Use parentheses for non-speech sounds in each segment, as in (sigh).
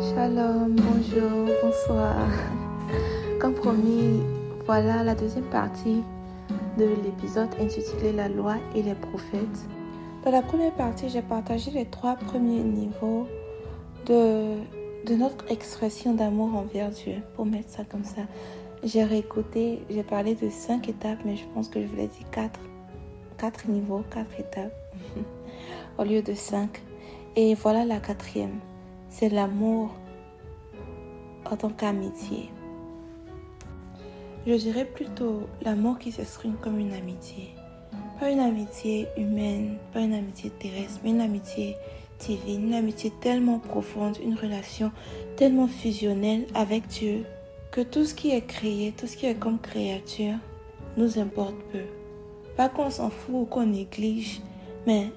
Shalom, bonjour, bonsoir. Comme promis, voilà la deuxième partie de l'épisode intitulé La loi et les prophètes. Dans la première partie, j'ai partagé les trois premiers niveaux de, de notre expression d'amour envers Dieu, pour mettre ça comme ça. J'ai réécouté, j'ai parlé de cinq étapes, mais je pense que je voulais dire quatre, quatre niveaux, quatre étapes, (laughs) au lieu de cinq. Et voilà la quatrième, c'est l'amour en tant qu'amitié. Je dirais plutôt l'amour qui s'exprime comme une amitié. Pas une amitié humaine, pas une amitié terrestre, mais une amitié divine, une amitié tellement profonde, une relation tellement fusionnelle avec Dieu que tout ce qui est créé, tout ce qui est comme créature, nous importe peu. Pas qu'on s'en fout ou qu'on néglige, mais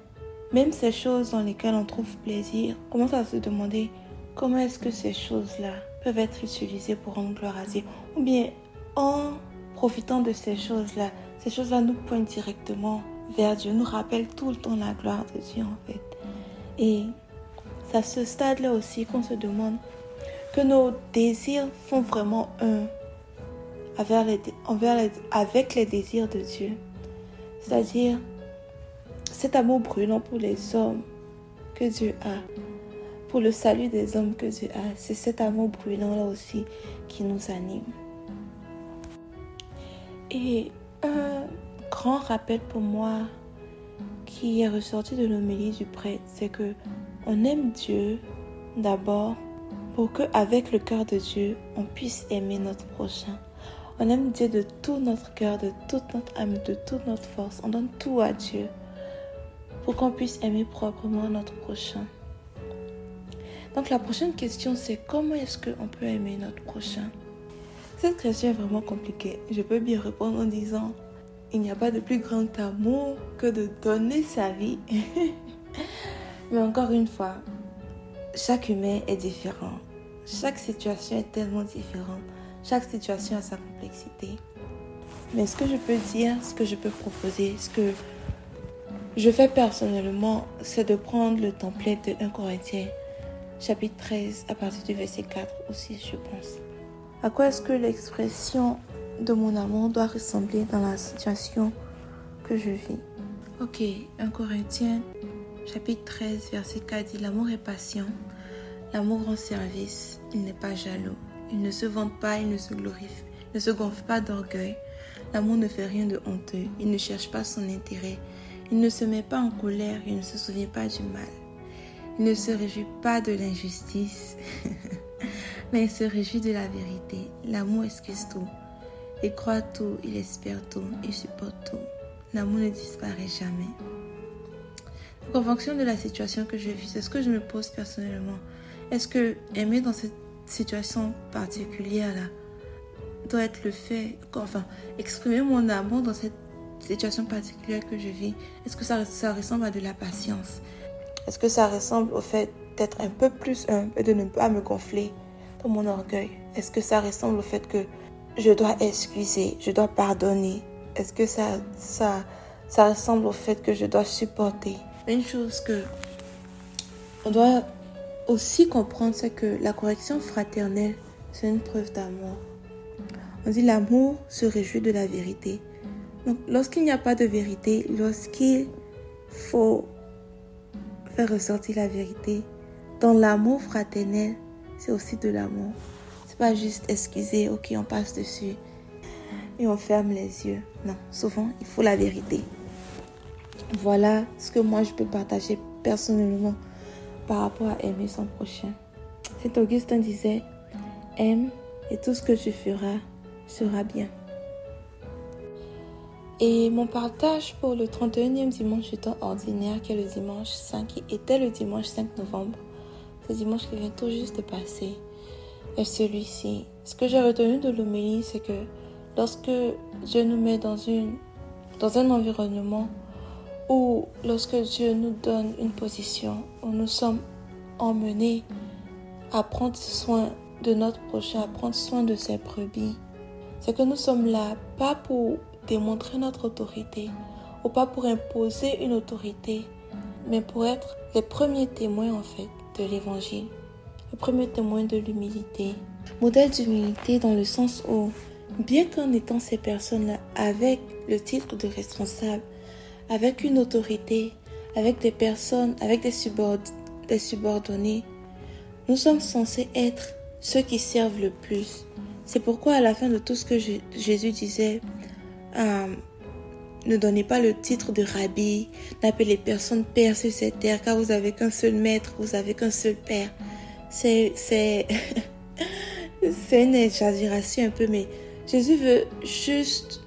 même ces choses dans lesquelles on trouve plaisir, commence à se demander comment est-ce que ces choses-là peuvent être utilisées pour rendre gloire à Dieu. Ou bien en profitant de ces choses-là, ces choses-là nous pointent directement vers Dieu, nous rappellent tout le temps la gloire de Dieu en fait. Et c'est à ce stade-là aussi qu'on se demande que nos désirs font vraiment un avec les désirs de Dieu. C'est-à-dire cet amour brûlant pour les hommes que Dieu a, pour le salut des hommes que Dieu a. C'est cet amour brûlant là aussi qui nous anime. Et un grand rappel pour moi qui est ressorti de l'homélie du prêtre, c'est que on aime Dieu d'abord pour que avec le cœur de Dieu, on puisse aimer notre prochain. On aime Dieu de tout notre cœur, de toute notre âme, de toute notre force. On donne tout à Dieu pour qu'on puisse aimer proprement notre prochain. Donc la prochaine question, c'est comment est-ce qu'on peut aimer notre prochain? Cette question est vraiment compliquée. Je peux bien répondre en disant, il n'y a pas de plus grand amour que de donner sa vie. (laughs) Mais encore une fois, chaque humain est différent. Chaque situation est tellement différente. Chaque situation a sa complexité. Mais ce que je peux dire, ce que je peux proposer, ce que je fais personnellement, c'est de prendre le template de 1 Corinthiens, chapitre 13, à partir du verset 4 aussi, je pense. À quoi est-ce que l'expression de mon amour doit ressembler dans la situation que je vis? Ok, 1 Corinthiens chapitre 13 verset 4 dit L'amour est patient, l'amour rend service, il n'est pas jaloux, il ne se vante pas, il ne se glorifie, ne se gonfle pas d'orgueil. L'amour ne fait rien de honteux, il ne cherche pas son intérêt, il ne se met pas en colère, il ne se souvient pas du mal, il ne se réjouit pas de l'injustice. (laughs) mais il se réjouit de la vérité. L'amour excuse tout. Il croit tout, il espère tout, il supporte tout. L'amour ne disparaît jamais. En fonction de la situation que je vis, c'est ce que je me pose personnellement. Est-ce que aimer dans cette situation particulière-là doit être le fait, enfin, exprimer mon amour dans cette situation particulière que je vis, est-ce que ça, ça ressemble à de la patience? Est-ce que ça ressemble au fait d'être un peu plus humble et de ne pas me gonfler mon orgueil? Est-ce que ça ressemble au fait que je dois excuser, je dois pardonner? Est-ce que ça, ça, ça ressemble au fait que je dois supporter? Une chose que on doit aussi comprendre, c'est que la correction fraternelle, c'est une preuve d'amour. On dit l'amour se réjouit de la vérité. Donc, lorsqu'il n'y a pas de vérité, lorsqu'il faut faire ressortir la vérité, dans l'amour fraternel, c'est aussi de l'amour. C'est pas juste excuser, ok, on passe dessus et on ferme les yeux. Non, souvent, il faut la vérité. Voilà ce que moi je peux partager personnellement par rapport à aimer son prochain. Saint Augustin disait Aime et tout ce que tu feras sera bien. Et mon partage pour le 31e dimanche du temps ordinaire, qui est le dimanche 5, qui était le dimanche 5 novembre, ce dimanche qui vient tout juste de passer est celui-ci. Ce que j'ai retenu de l'homélie, c'est que lorsque Dieu nous met dans, une, dans un environnement où lorsque Dieu nous donne une position où nous sommes emmenés à prendre soin de notre prochain, à prendre soin de ses brebis, c'est que nous sommes là pas pour démontrer notre autorité, ou pas pour imposer une autorité, mais pour être les premiers témoins en fait de l'évangile, le premier témoin de l'humilité. Modèle d'humilité dans le sens où, bien qu'en étant ces personnes-là avec le titre de responsable, avec une autorité, avec des personnes, avec des, des subordonnés, nous sommes censés être ceux qui servent le plus. C'est pourquoi à la fin de tout ce que Jésus disait, euh, ne donnez pas le titre de rabbi, n'appelez personne père sur cette terre, car vous avez qu'un seul maître, vous avez qu'un seul père. C'est, (laughs) c'est une exagération un peu, mais Jésus veut juste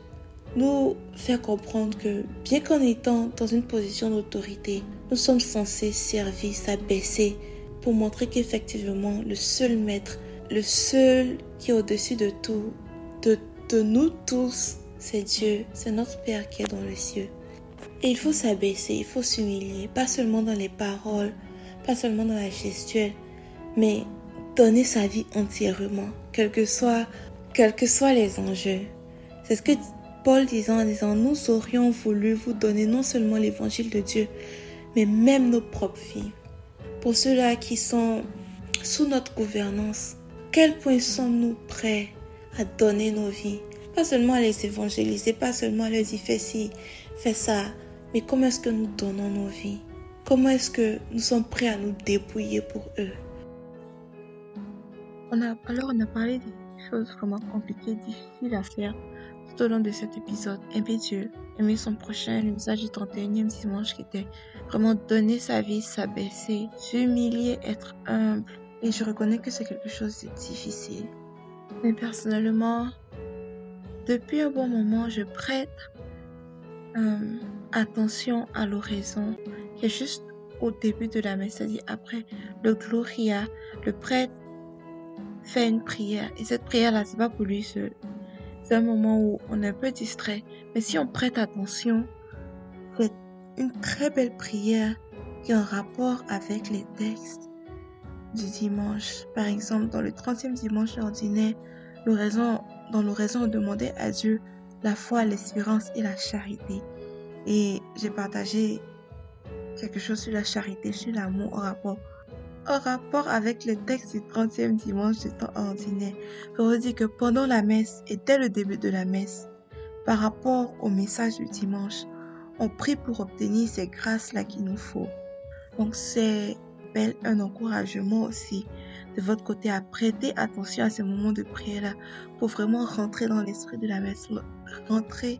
nous faire comprendre que bien qu'en étant dans une position d'autorité, nous sommes censés servir, s'abaisser pour montrer qu'effectivement le seul maître, le seul qui est au-dessus de tout, de, de nous tous, c'est Dieu, c'est notre Père qui est dans le cieux. Et il faut s'abaisser, il faut s'humilier, pas seulement dans les paroles, pas seulement dans la gestuelle, mais donner sa vie entièrement, quels que soient, quels que les enjeux. C'est ce que Paul disait en disant, nous aurions voulu vous donner non seulement l'évangile de Dieu, mais même nos propres vies. Pour ceux-là qui sont sous notre gouvernance, quel point sommes-nous prêts à donner nos vies? Pas seulement à les évangéliser, pas seulement à leur dire fais ci, fais ça, mais comment est-ce que nous donnons nos vies? Comment est-ce que nous sommes prêts à nous dépouiller pour eux? On a, Alors on a parlé des choses vraiment compliquées, difficiles à faire au long de cet épisode. Aimer Dieu, aimer son prochain, le message du 31e dimanche qui était vraiment donner sa vie, s'abaisser, s'humilier, être humble. Et je reconnais que c'est quelque chose de difficile. Mais personnellement, depuis un bon moment, je prête euh, attention à l'oraison qui est juste au début de la messe, c'est-à-dire après le Gloria, le prêtre fait une prière. Et cette prière-là, c'est pas pour lui seul c'est un moment où on est un peu distrait. Mais si on prête attention, c'est une très belle prière qui est en rapport avec les textes du dimanche. Par exemple, dans le 30e dimanche ordinaire, l'oraison, dans l'oraison, on demandait à Dieu la foi, l'espérance et la charité. Et j'ai partagé quelque chose sur la charité, sur l'amour en rapport en rapport avec le texte du 30e dimanche du temps ordinaire. Je vous dis que pendant la messe et dès le début de la messe, par rapport au message du dimanche, on prie pour obtenir ces grâces-là qu'il nous faut. Donc c'est un encouragement aussi de votre côté à prêter attention à ces moments de prière-là pour vraiment rentrer dans l'esprit de la messe, rentrer,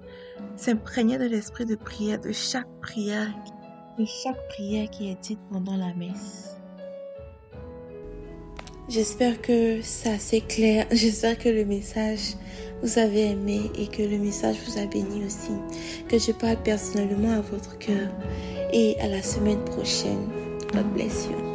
s'imprégner de l'esprit de prière, de chaque prière, de chaque prière qui est dite pendant la messe. J'espère que ça c'est clair. (laughs) J'espère que le message vous avez aimé et que le message vous a béni aussi. Que je parle personnellement à votre cœur. Et à la semaine prochaine. God bless you.